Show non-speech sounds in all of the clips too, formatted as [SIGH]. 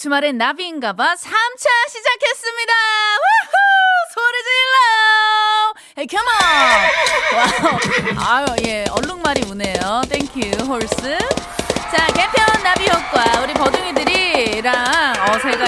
주말엔 나비인가봐 3차 시작했습니다. 우후! 소리 질러! Hey come on! 와우. 아유, 예, 얼룩말이 우네요. Thank you, horse.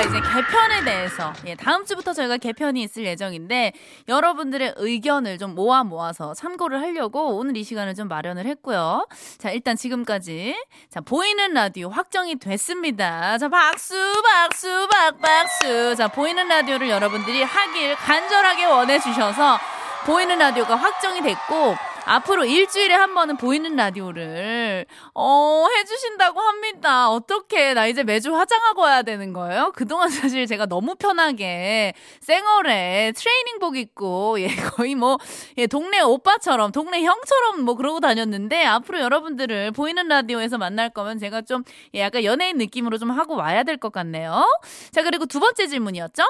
이제 개편에 대해서, 예, 다음 주부터 저희가 개편이 있을 예정인데, 여러분들의 의견을 좀 모아 모아서 참고를 하려고 오늘 이 시간을 좀 마련을 했고요. 자, 일단 지금까지, 자, 보이는 라디오 확정이 됐습니다. 자, 박수, 박수, 박, 박수. 자, 보이는 라디오를 여러분들이 하길 간절하게 원해 주셔서, 보이는 라디오가 확정이 됐고, 앞으로 일주일에 한 번은 보이는 라디오를 어 해주신다고 합니다. 어떻게 나 이제 매주 화장하고 와야 되는 거예요? 그동안 [LAUGHS] 사실 제가 너무 편하게 쌩얼에 트레이닝복 입고 예 거의 뭐 예, 동네 오빠처럼 동네 형처럼 뭐 그러고 다녔는데 앞으로 여러분들을 보이는 라디오에서 만날 거면 제가 좀 예, 약간 연예인 느낌으로 좀 하고 와야 될 것 같네요. 자 그리고 두 번째 질문이었죠?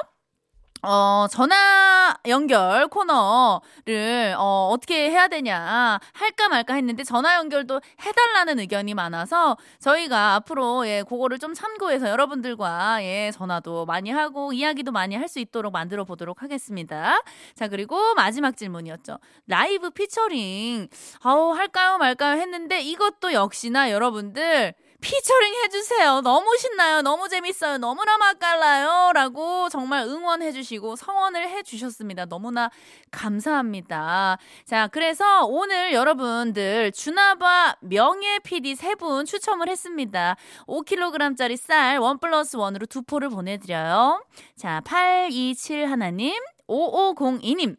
어, 전화 연결 코너를, 어, 어떻게 해야 되냐, 할까 말까 했는데 전화 연결도 해달라는 의견이 많아서 저희가 앞으로, 예, 그거를 좀 참고해서 여러분들과, 예, 전화도 많이 하고 이야기도 많이 할 수 있도록 만들어 보도록 하겠습니다. 자, 그리고 마지막 질문이었죠. 라이브 피처링, 아우, 할까요 말까요 했는데 이것도 역시나 여러분들, 피처링 해주세요. 너무 신나요. 너무 재밌어요. 너무나 맛깔나요. 라고 정말 응원해주시고 성원을 해주셨습니다. 너무나 감사합니다. 자, 그래서 오늘 여러분들 주나바 명예 PD 세 분 추첨을 했습니다. 5kg짜리 쌀 one plus one으로 두 포를 보내드려요. 자, 827 하나님, 5502님,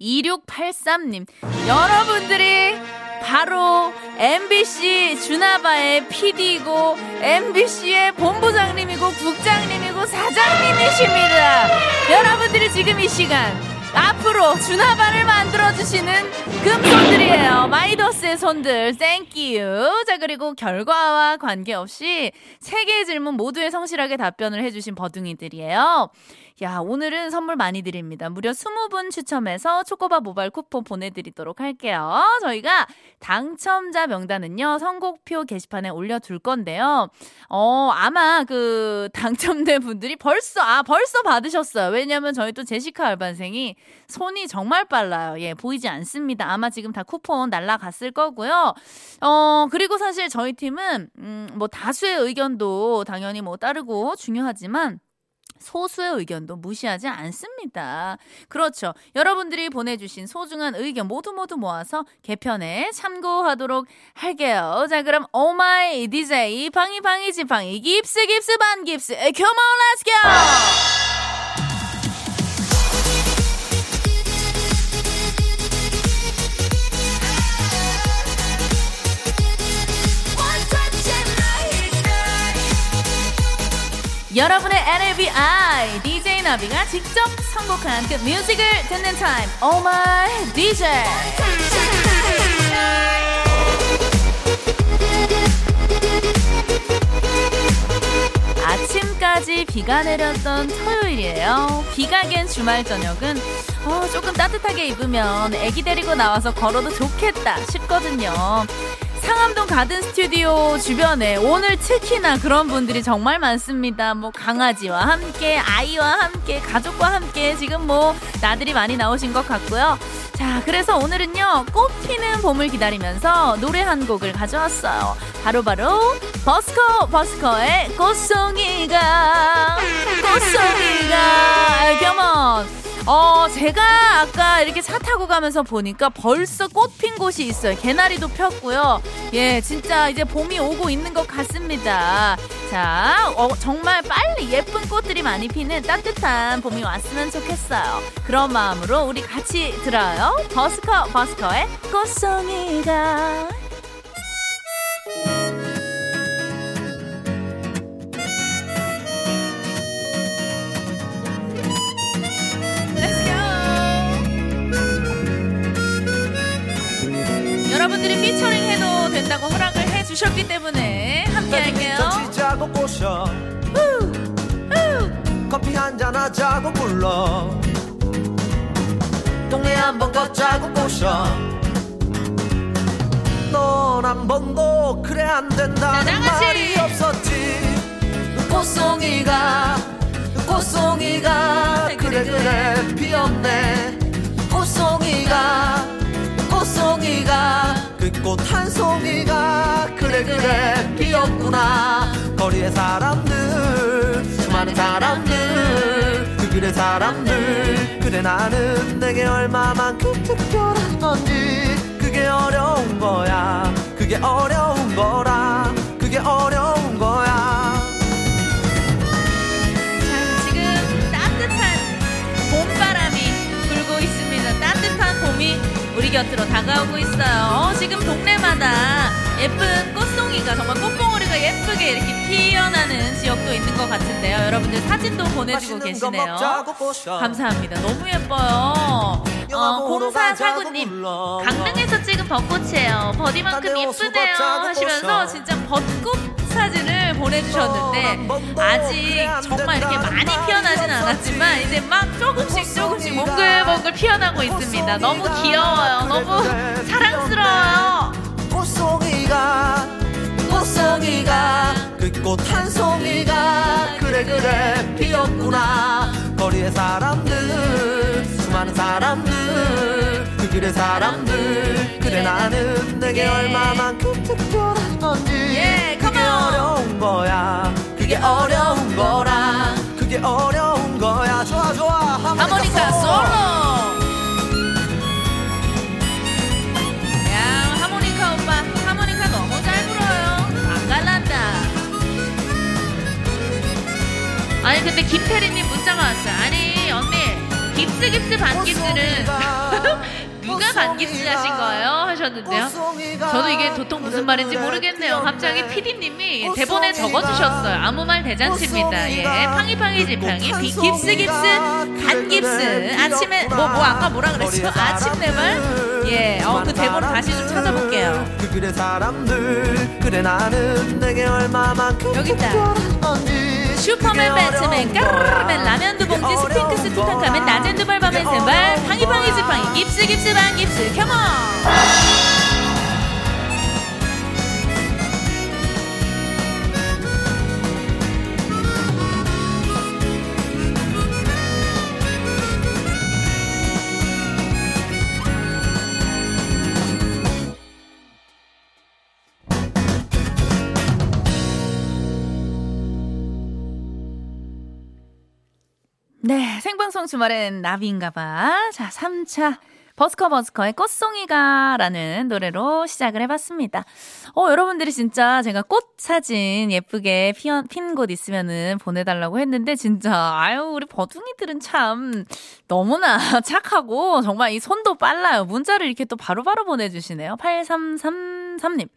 2683님. 여러분들이 바로 MBC 주나바의 PD이고 MBC의 본부장님이고 국장님이고 사장님이십니다. 여러분들이 지금 이 시간 앞으로 주나바를 만들어주시는 금손들이에요. 마이더스의 손들, thank you. 자, 그리고 결과와 관계없이 세 개의 질문 모두에 성실하게 답변을 해주신 버둥이들이에요. 야, 오늘은 선물 많이 드립니다. 무려 20분 추첨해서 초코바 모바일 쿠폰 보내드리도록 할게요. 저희가 당첨자 명단은요, 선곡표 게시판에 올려둘 건데요. 어, 아마 그 당첨된 분들이 벌써, 아, 벌써 받으셨어요. 왜냐면 저희 또 제시카 알바생이 손이 정말 빨라요. 예, 보이지 않습니다. 아마 지금 다 쿠폰 날라갔을 거고요. 어, 그리고 사실 저희 팀은, 음, 뭐 다수의 의견도 당연히 뭐 따르고 중요하지만, 소수의 의견도 무시하지 않습니다. 그렇죠. 여러분들이 보내주신 소중한 의견 모두 모두 모아서 개편에 참고하도록 할게요. 자, 그럼 Oh my DJ 팡이 팡이 지팡이 깁스 깁스 반 깁스 Come on, let's go! 여러분의 NABI DJ 나비가 직접 선곡한 그 뮤직을 듣는 타임. Oh my DJ 아침까지 비가 내렸던 토요일이에요. 비가 갠 주말 저녁은 어, 조금 따뜻하게 입으면 애기 데리고 나와서 걸어도 좋겠다 싶거든요 상암동 가든 스튜디오 주변에 오늘 특히나 그런 분들이 정말 많습니다. 뭐 강아지와 함께 아이와 함께 가족과 함께 지금 뭐 나들이 많이 나오신 것 같고요. 자, 그래서 오늘은요. 꽃 피는 봄을 기다리면서 노래 한 곡을 가져왔어요. 바로바로 바로 버스커 버스커의 꽃송이가 꽃송이가 겸원 어, 제가 아까 이렇게 차 타고 가면서 보니까 벌써 꽃 핀 곳이 있어요. 개나리도 폈고요. 예, 진짜 이제 봄이 오고 있는 것 같습니다. 자, 어, 정말 빨리 예쁜 꽃들이 많이 피는 따뜻한 봄이 왔으면 좋겠어요. 그런 마음으로 우리 같이 들어요. 버스커, 버스커의 꽃송이가. 해주셨기 때문에 함께 할게요. 자고 꼬셔. 커피 한잔 하자고 불러. 동네 한번 걷자고 꼬셔. 단한 번도 그래 안 된다는 같이. 말이 없었지. 꽃송이가 꽃송이가 그래. 그래. 피었네. 꽃송이가 꽃송이가. 그 꽃 한 송이가 그래 그래 피었구나. 거리의 사람들 수많은 사람들 그 길의 사람들. 그래 나는 내게 얼마만큼 특별한 건지. 그게 어려운 거야. 그게 어려운 거라. 그게 어려운 거야. 자, 지금 따뜻한 봄바람이 불고 있습니다. 따뜻한 봄이 우리 곁으로 다가오고 있어요. 어, 지금 동네마다 예쁜 꽃송이가 정말 꽃봉오리가 예쁘게 이렇게 피어나는 지역도 있는 것 같은데요. 여러분들 사진도 보내주고 계시네요. 감사합니다. 너무 예뻐요. 어, 보러 가자고 0449님, 불러. 강릉에서 찍은 벚꽃이에요. 버디만큼 예쁘네요. 하시면서. 진짜 벚꽃 사진을 보내주셨는데, 아직 정말 이렇게 많이 피어나진 않았지만, 이제 막 조금씩 조금씩 몽글몽글 피어나고 있습니다. 너무 귀여워요. 너무 사랑스러워요. 꽃송이가 꽃송이가 그꽃 한 송이가 그래 그래 피었구나. 거리의 사람들 수많은 사람들 그 길의 사람들 그래 나는 내게 얼마만큼 특별한 건지. 예, 그게. 어려운 거야. 그게 어려운 거라. 그게 어려운 거야. 좋아 좋아. 하모니카 솔로! 근데 김태리님 문자가 왔어요. 아니, 언니, 깁스 깁스 반깁스는 [LAUGHS] 누가 반깁스 하신 거예요? 하셨는데요. 저도 이게 도통 무슨 말인지 모르겠네요. 갑자기 PD님이 대본에 적어주셨어요. 아무 말 대잔치입니다. 예, 팡이팡이 지팡이, 비- 깁스 깁스, 반깁스. 아침에 뭐뭐 아까 뭐라 그랬죠? 아침 내 말? 예, 어, 그 대본 다시 좀 찾아볼게요. 그 여기 있다. 슈퍼맨 배트맨 거야. 라면 두 봉지 스핑크스 투탕카멘. 낮엔 두발 밤엔 세발 팡이팡이 거야. 지팡이 깁스 깁스 반깁스 come on 네, 생방송 주말엔 나비인가봐. 자, 3차 버스커 버스커의 꽃송이가 라는 노래로 시작을 해봤습니다. 어, 여러분들이 진짜 제가 꽃 사진 예쁘게 핀 곳 있으면은 보내달라고 했는데 진짜 아유 우리 버둥이들은 참 너무나 [LAUGHS] 착하고 정말 이 손도 빨라요. 문자를 이렇게 또 바로바로 보내주시네요. 8333님.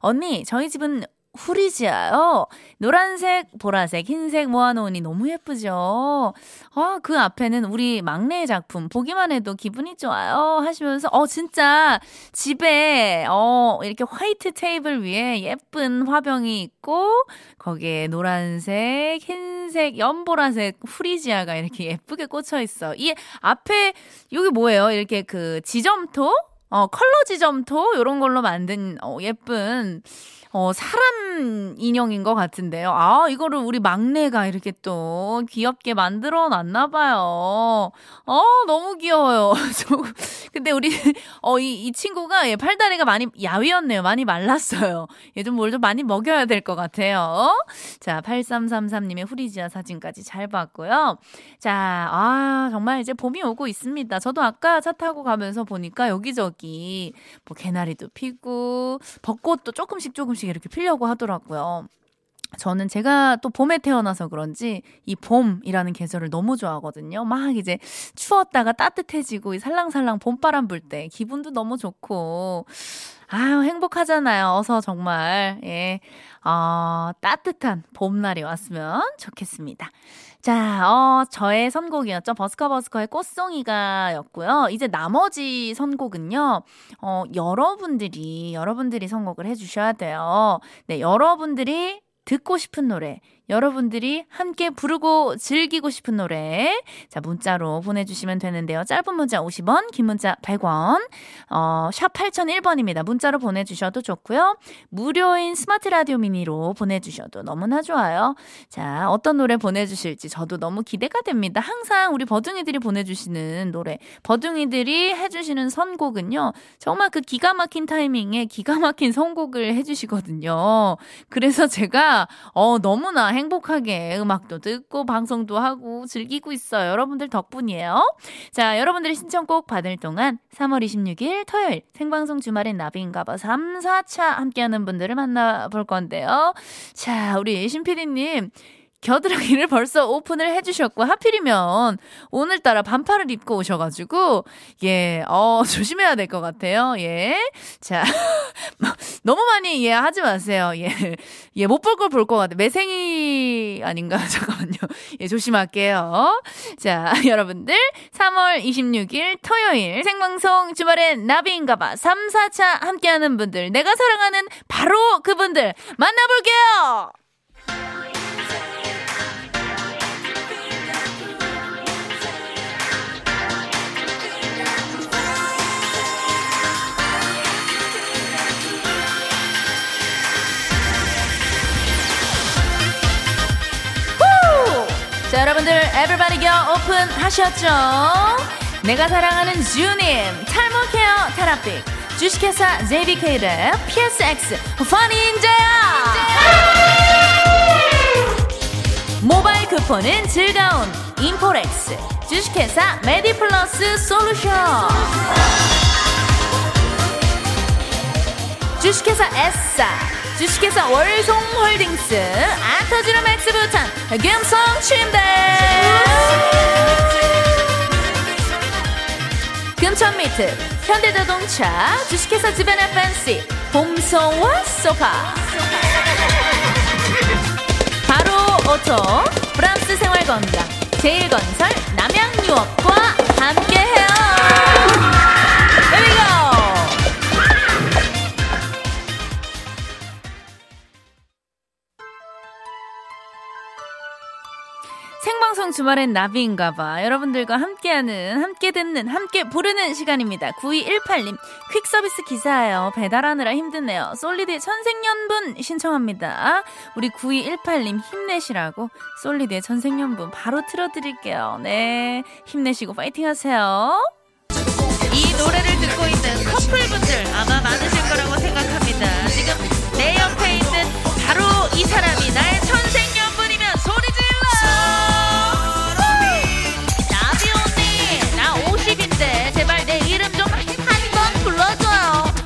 언니, 저희 집은 후리지아요. 노란색, 보라색, 흰색 모아놓으니 너무 예쁘죠? 아, 그 앞에는 우리 막내의 작품, 보기만 해도 기분이 좋아요. 하시면서, 어, 진짜 집에, 어, 이렇게 화이트 테이블 위에 예쁜 화병이 있고, 거기에 노란색, 흰색, 연보라색 후리지아가 이렇게 예쁘게 꽂혀 있어. 이 앞에, 여기 뭐예요? 이렇게 그 지점토? 어, 컬러 지점토? 요런 걸로 만든, 어, 예쁜, 어, 사람 인형인 것 같은데요. 아, 이거를 우리 막내가 이렇게 또 귀엽게 만들어 놨나 봐요. 어, 너무 귀여워요. [LAUGHS] 저, 근데 우리, 어, 이, 이 친구가, 예, 팔다리가 많이 야위었네요. 많이 말랐어요. 얘 좀뭘좀 많이 먹여야 될 것 같아요. 자, 8333님의 후리지아 사진까지 잘 봤고요. 자, 아, 정말 이제 봄이 오고 있습니다. 저도 아까 차 타고 가면서 보니까 여기저기 뭐 개나리도 피고 벚꽃도 조금씩 조금씩 이렇게 피려고 하더라고요. 저는 제가 또 봄에 태어나서 그런지 이 봄이라는 계절을 너무 좋아하거든요. 막 이제 추웠다가 따뜻해지고 이 살랑살랑 봄바람 불 때 기분도 너무 좋고 아유 행복하잖아요. 어서 정말 예. 어, 따뜻한 봄날이 왔으면 좋겠습니다. 자, 어, 저의 선곡이었죠. 버스커 버스커의 꽃송이가 였고요. 이제 나머지 선곡은요, 어, 여러분들이, 여러분들이 선곡을 해주셔야 돼요. 네, 여러분들이 듣고 싶은 노래, 여러분들이 함께 부르고 즐기고 싶은 노래. 자, 문자로 보내주시면 되는데요. 짧은 문자 50원, 긴 문자 100원. 어, 샵 8001번입니다. 문자로 보내주셔도 좋고요. 무료인 스마트 라디오 미니로 보내주셔도 너무나 좋아요. 자, 어떤 노래 보내주실지 저도 너무 기대가 됩니다. 항상 우리 버둥이들이 보내주시는 노래, 버둥이들이 해주시는 선곡은요. 정말 그 기가 막힌 타이밍에 기가 막힌 선곡을 해주시거든요. 그래서 제가, 어, 너무나 행복하게 음악도 듣고 방송도 하고 즐기고 있어요. 여러분들 덕분이에요. 자, 여러분들의 신청곡 받을 동안 3월 26일 토요일 생방송 주말엔 나비인가봐 3, 4차 함께하는 분들을 만나볼 건데요. 자, 우리 신PD님. 겨드랑이를 벌써 오픈을 해주셨고, 하필이면 오늘따라 반팔을 입고 오셔가지고, 예, 어, [LAUGHS] 조심해야 될 것 같아요. 예. 자, 뭐, [LAUGHS] 너무 많이 예, 하지 마세요. 예. 예, 못 볼 걸 볼 것 같아. 매생이 아닌가? [LAUGHS] 잠깐만요. 예, 조심할게요. 자, 여러분들, 3월 26일 토요일 생방송 주말엔 나비인가봐 3, 4차 함께하는 분들, 내가 사랑하는 바로 그분들 만나볼게요! 여러분들, 에브리바디 겨 오픈 하셨죠? 내가 사랑하는 주님, 탈모 케어 테라픽, 주식회사 JBK의 PSX, 파닌자야! 모바일 쿠폰은 즐거운 인포렉스, 주식회사 메디플러스 솔루션. 주식회사 에싸 주식회사 월송홀딩스 아터지름 맥스부탄 금성 침대. 금천미트 현대자동차 주식회사 지벤의 팬시 봄소와 소파. 바로 오토 프랑스 생활건강 제일건설 남양유업과 함께해요. Go 방송 주말엔 나비인가봐. 여러분들과 함께하는, 함께 듣는, 함께 부르는 시간입니다. 9218님, 퀵 서비스 기사예요. 배달하느라 힘드네요. 솔리드의 천생연분 신청합니다. 우리 9218님 힘내시라고 솔리드의 천생연분 바로 틀어드릴게요. 네. 힘내시고 파이팅 하세요. 이 노래를 듣고 있는 커플분들 아마 많으실 거라고 생각합니다. 지금 내 옆에 있는 바로 이 사람이 나의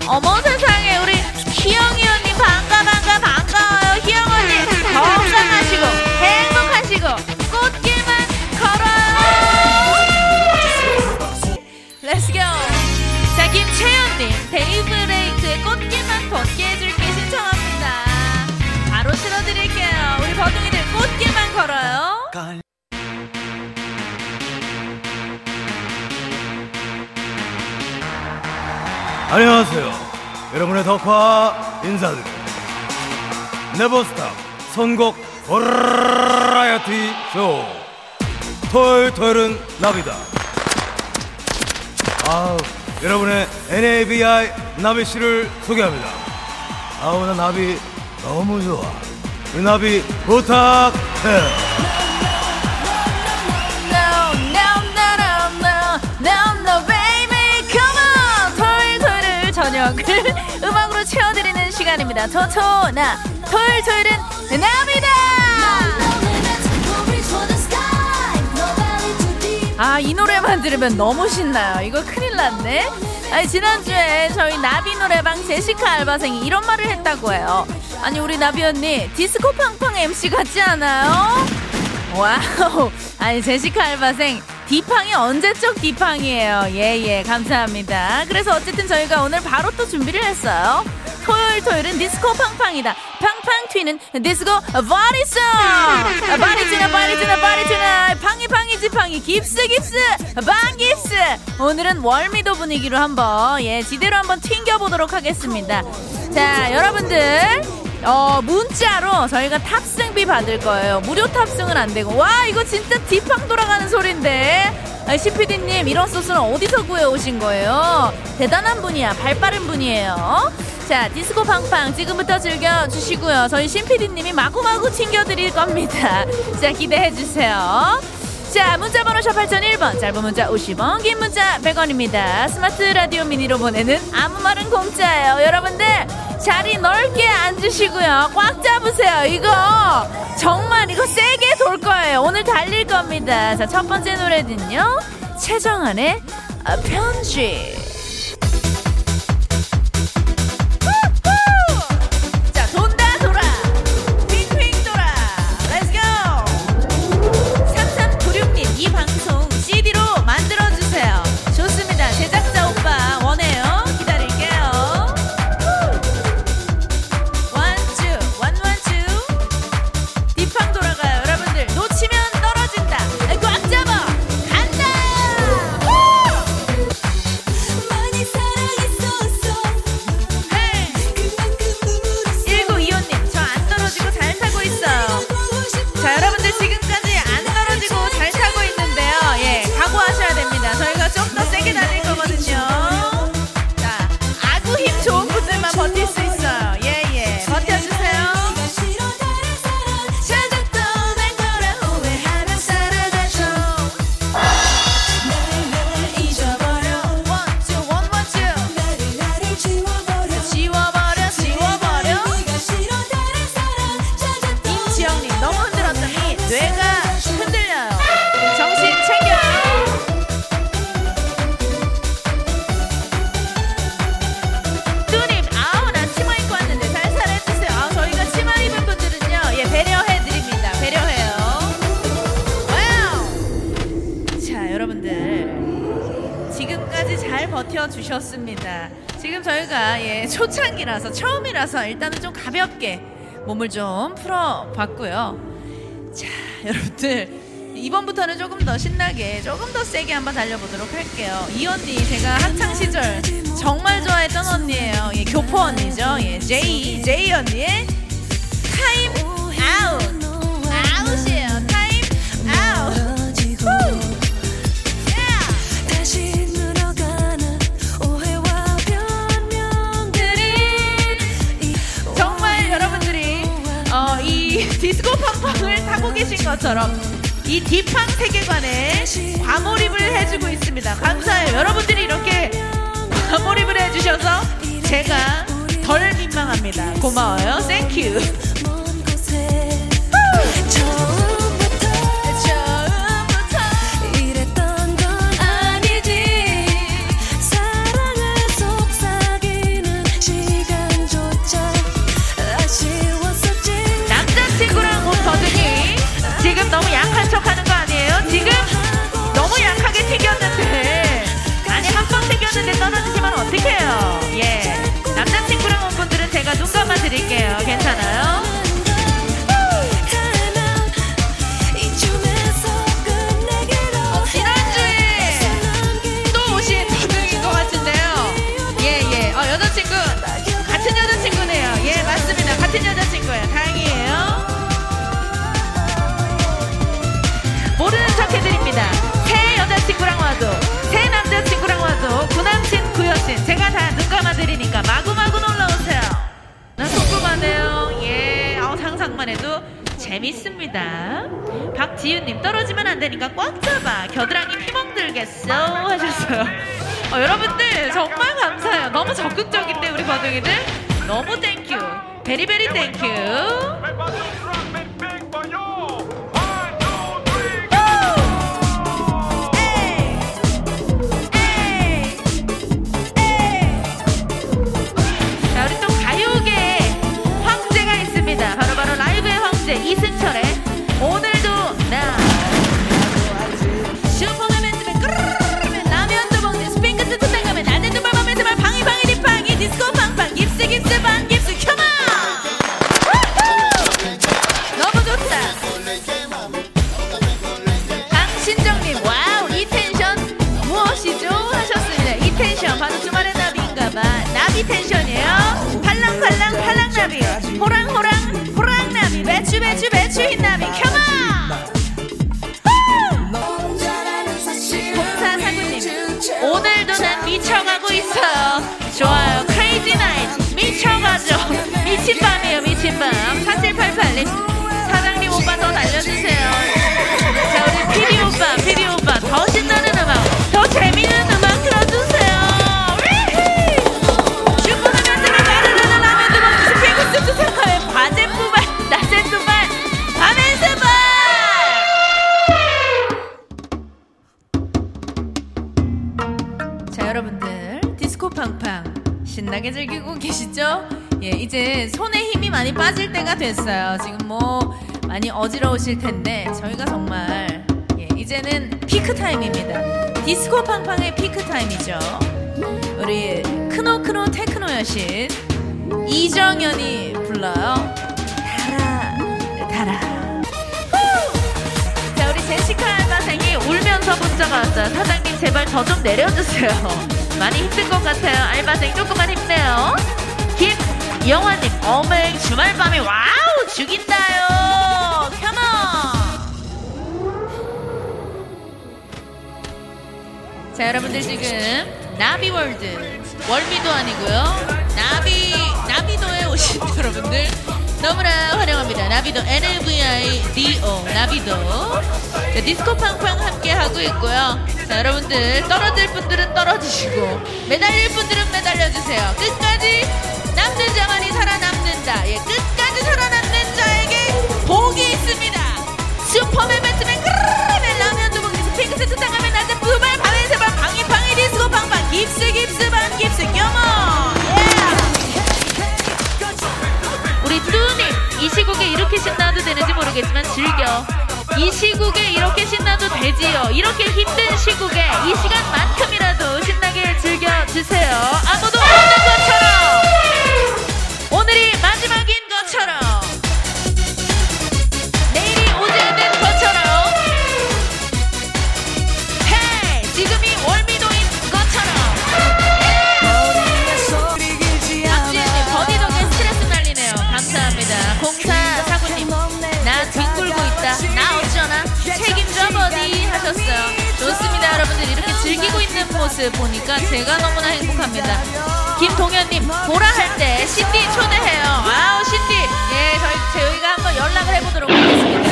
어머 세상에 우리 희영이 언니 반가 반가 반가워요. 희영 언니 건강하시고 행복하시고 꽃길만 걸어요. Let's go. 자, 김채연님, 데이브레이크의 꽃길만 걷게 해줄게 신청합니다. 바로 틀어드릴게요. 우리 버둥이들 꽃길만 걸어요. 안녕하세요. 여러분의 덕화 인사드립니다. 네버스탑 선곡 버라이어티 쇼. 토요일 토요일은 나비다. 아우, 여러분의 NABI 나비 씨를 소개합니다. 아우, 나 나비 너무 좋아. 우리 나비 부탁해. 시간입니다. 토토나 토요일 토요일은 나비다! 아, 이 노래만 들으면 너무 신나요. 이거 큰일 났네. 아니, 지난주에 저희 나비 노래방 제시카 알바생이 이런 말을 했다고 해요. 아니, 우리 나비 언니, 디스코 팡팡 MC 같지 않아요? Wow. 아니, 제시카 알바생, 디팡이 언제적 디팡이에요. 예, 예, 감사합니다. 그래서 어쨌든 저희가 오늘 바로 또 준비를 했어요. 토요일, 토요일은 디스코 팡팡이다. 팡팡 튀는 디스코 바리송! 바리지나, 바리지나, 바리지나. 팡이, 팡이, 지팡이. 깁스, 깁스. 방 깁스. 오늘은 월미도 분위기로 한번, 예, 지대로 한번 튕겨보도록 하겠습니다. 자, 여러분들. 어, 문자로 저희가 탑승비 받을 거예요. 무료 탑승은 안 되고. 와, 이거 진짜 뒷방 돌아가는 소리인데. 아, 시피디님, 이런 소스는 어디서 구해오신 거예요? 대단한 분이야. 발 빠른 분이에요. 자, 디스코 팡팡 지금부터 즐겨주시고요. 저희 신피디님이 마구마구 튕겨드릴 겁니다. [LAUGHS] 자, 기대해주세요. 자, 문자번호 샵 8001번, 짧은 문자 50원, 긴 문자 100원입니다. 스마트 라디오 미니로 보내는 아무 말은 공짜예요. 여러분들, 자리 넓게 앉으시고요. 꽉 잡으세요. 이거, 정말 이거 세게 돌 거예요. 오늘 달릴 겁니다. 자, 첫 번째 노래는요. 최정한의 아, 편지. 주셨습니다. 지금 저희가 예 초창기라서 처음이라서 일단은 좀 가볍게 몸을 좀 풀어봤고요. 자 [LAUGHS] 여러분들 이번부터는 조금 더 신나게 조금 더 세게 한번 달려보도록 할게요. 이 언니 제가 학창 시절 정말 좋아했던 언니예요. 예, 교포 언니죠. 예, 제이 언니의 Time Out Out이에요 이 디스코 팡팡을 타고 계신 것처럼 이 딥팡 세계관에 과몰입을 해주고 있습니다. 감사해요. 여러분들이 이렇게 과몰입을 해주셔서 제가 덜 민망합니다. 고마워요. Thank you. 드릴게요 괜찮아요? 재밌습니다. 박지윤님 떨어지면 안 되니까 꽉 잡아. 겨드랑이 피멍 들겠어. 하셨어요. 어, 여러분들 정말 감사해요. 너무 적극적인데 우리 바둥이들? 너무 thank you very very thank you 미친 밤 4788님 사장님 됐어요. 지금 뭐 많이 어지러우실 텐데 저희가 정말 예 이제는 피크 타임입니다. 디스코 팡팡의 피크 타임이죠. 우리 크노크노 테크노 여신 이정현이 불러요. 달아 달아 자 우리 제시카 알바생이 울면서 문자가 왔어요. 사장님 제발 저 좀 내려주세요. 많이 힘든 것 같아요. 알바생 조금만 힘내요. 김 영화님 어메 주말 밤에 wow 죽인다요. Come on 자 여러분들 지금 나비월드 월미도 아니고요. 나비 나비도에 오신 [LAUGHS] 여러분들 너무나 환영합니다. 나비도 NAVIDO 나비도. 자, 디스코 팡팡 함께 하고 있고요. 자 여러분들 떨어질 분들은 떨어지시고 매달릴 분들은 매달려 주세요. 끝까지 남는 자만이 살아남는다. 예 끝까지 살아남는 자에게 복이 있습니다. 슈퍼맨 배트맨 크르르맨 라면 두 봉지 핑크 세트 당하면 낮에 부발 밤에 세발 방이 방이 디스코 팡팡 깁스 깁스 반 깁스 겸어 우리 뚜님 이 시국에 이렇게 신나도 되는지 모르겠지만 즐겨. 이 시국에 이렇게 신나도 되지요. 이렇게 힘든 시국에 이 시간 만 모습 보니까 제가 너무나 행복합니다. 김동현님 보라 할 때 신디 초대해요. Wow 신디. 예 저희 저희가 한번 연락을 해보도록 하겠습니다.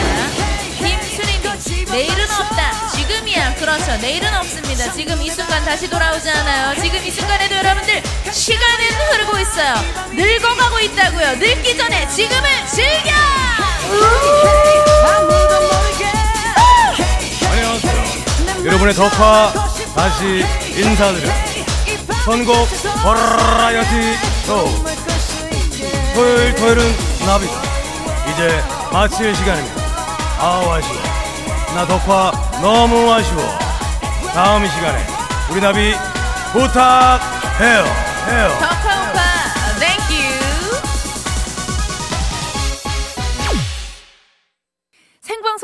김순희님 내일은 없다. 지금이야. 그렇죠. 내일은 없습니다. 지금 이 순간 다시 돌아오지 않아요. 지금 이 순간에도 여러분들 시간은 흐르고 있어요. 늙어가고 있다고요. 늙기 전에 지금을 즐겨! 안녕하세요. 여러분의 덕화 다시 인사드려. 선곡 버라이어티 쇼. 토요일 토요일은 나비다. 이제 마칠 시간입니다. 아우 아쉬워. 나 덕화 너무 아쉬워. 다음 이 시간에 우리 나비 부탁해요. 해요.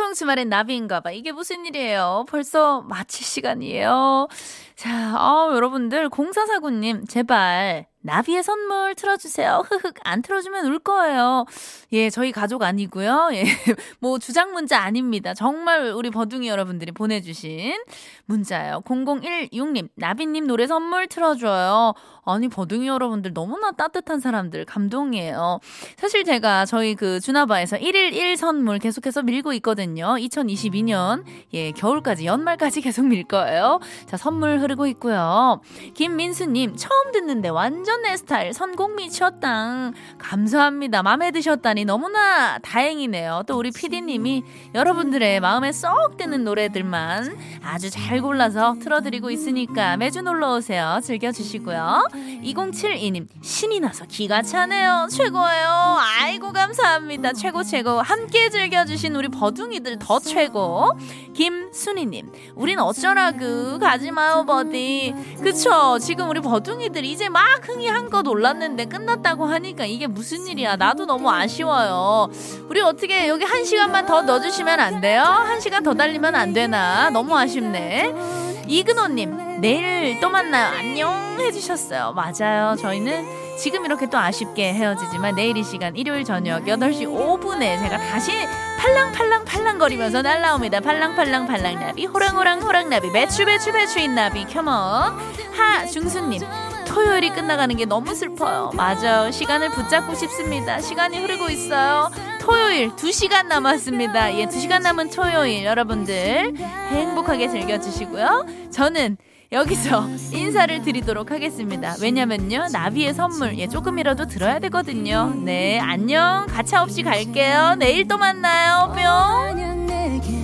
방송 주말엔 나비인가봐. 이게 무슨 일이에요? 벌써 마칠 시간이에요. 자 어, 여러분들 0449님 제발 나비의 선물 틀어주세요. 흐흑 안 틀어주면 울 거예요. 예, 저희 가족 아니고요. 예, [LAUGHS] 뭐 주장 문자 아닙니다. 정말 우리 버둥이 여러분들이 보내주신 문자예요. 0016님 나비님 노래 선물 틀어줘요. 아니 버둥이 여러분들 너무나 따뜻한 사람들 감동이에요. 사실 제가 저희 그 주나바에서 1일 1 선물 계속해서 밀고 있거든요. 2022년 예 겨울까지 연말까지 계속 밀 거예요. 자 선물 흐르고 있고요. 김민수님 처음 듣는데 완전 내 스타일 선곡 미 쳤당. 감사합니다. 마음에 드셨다니 너무나 다행이네요. 또 우리 PD님이 여러분들의 마음에 쏙 드는 노래들만 아주 잘 골라서 틀어드리고 있으니까 매주 놀러 오세요. 즐겨주시고요. 2072님 신이 나서 기가 차네요. 최고예요. 아이고 감사합니다. 최고 최고. 함께 즐겨주신 우리 버둥이들 더 최고. 김순희님 우린 어쩌라그 가지마요 버디. 그쵸 지금 우리 버둥이들 이제 막 흥이 한껏 올랐는데 끝났다고 하니까 이게 무슨 일이야. 나도 너무 아쉬워요. 우리 어떻게 여기 한 시간만 더 넣어주시면 안 돼요? 한 시간 더 달리면 안 되나? 너무 아쉽네. 이근호님, 내일 또 만나요. 안녕 해주셨어요. 맞아요. 저희는 지금 이렇게 또 아쉽게 헤어지지만 내일 이 시간 일요일 저녁 8시 5분에 제가 다시 팔랑팔랑 팔랑거리면서 날라옵니다. 팔랑팔랑 팔랑나비 호랑호랑 호랑나비 배추 배추 배추인 나비 켜먹 하중수님 토요일이 끝나가는 게 너무 슬퍼요. 맞아요. 시간을 붙잡고 싶습니다. 시간이 흐르고 있어요. 토요일 2시간 남았습니다. 예, 2시간 남은 토요일 여러분들 행복하게 즐겨주시고요. 저는 여기서 인사를 드리도록 하겠습니다. 왜냐면요. 나비의 선물 예, 조금이라도 들어야 되거든요. 네, 안녕. 가차 없이 갈게요. 내일 또 만나요. 뿅.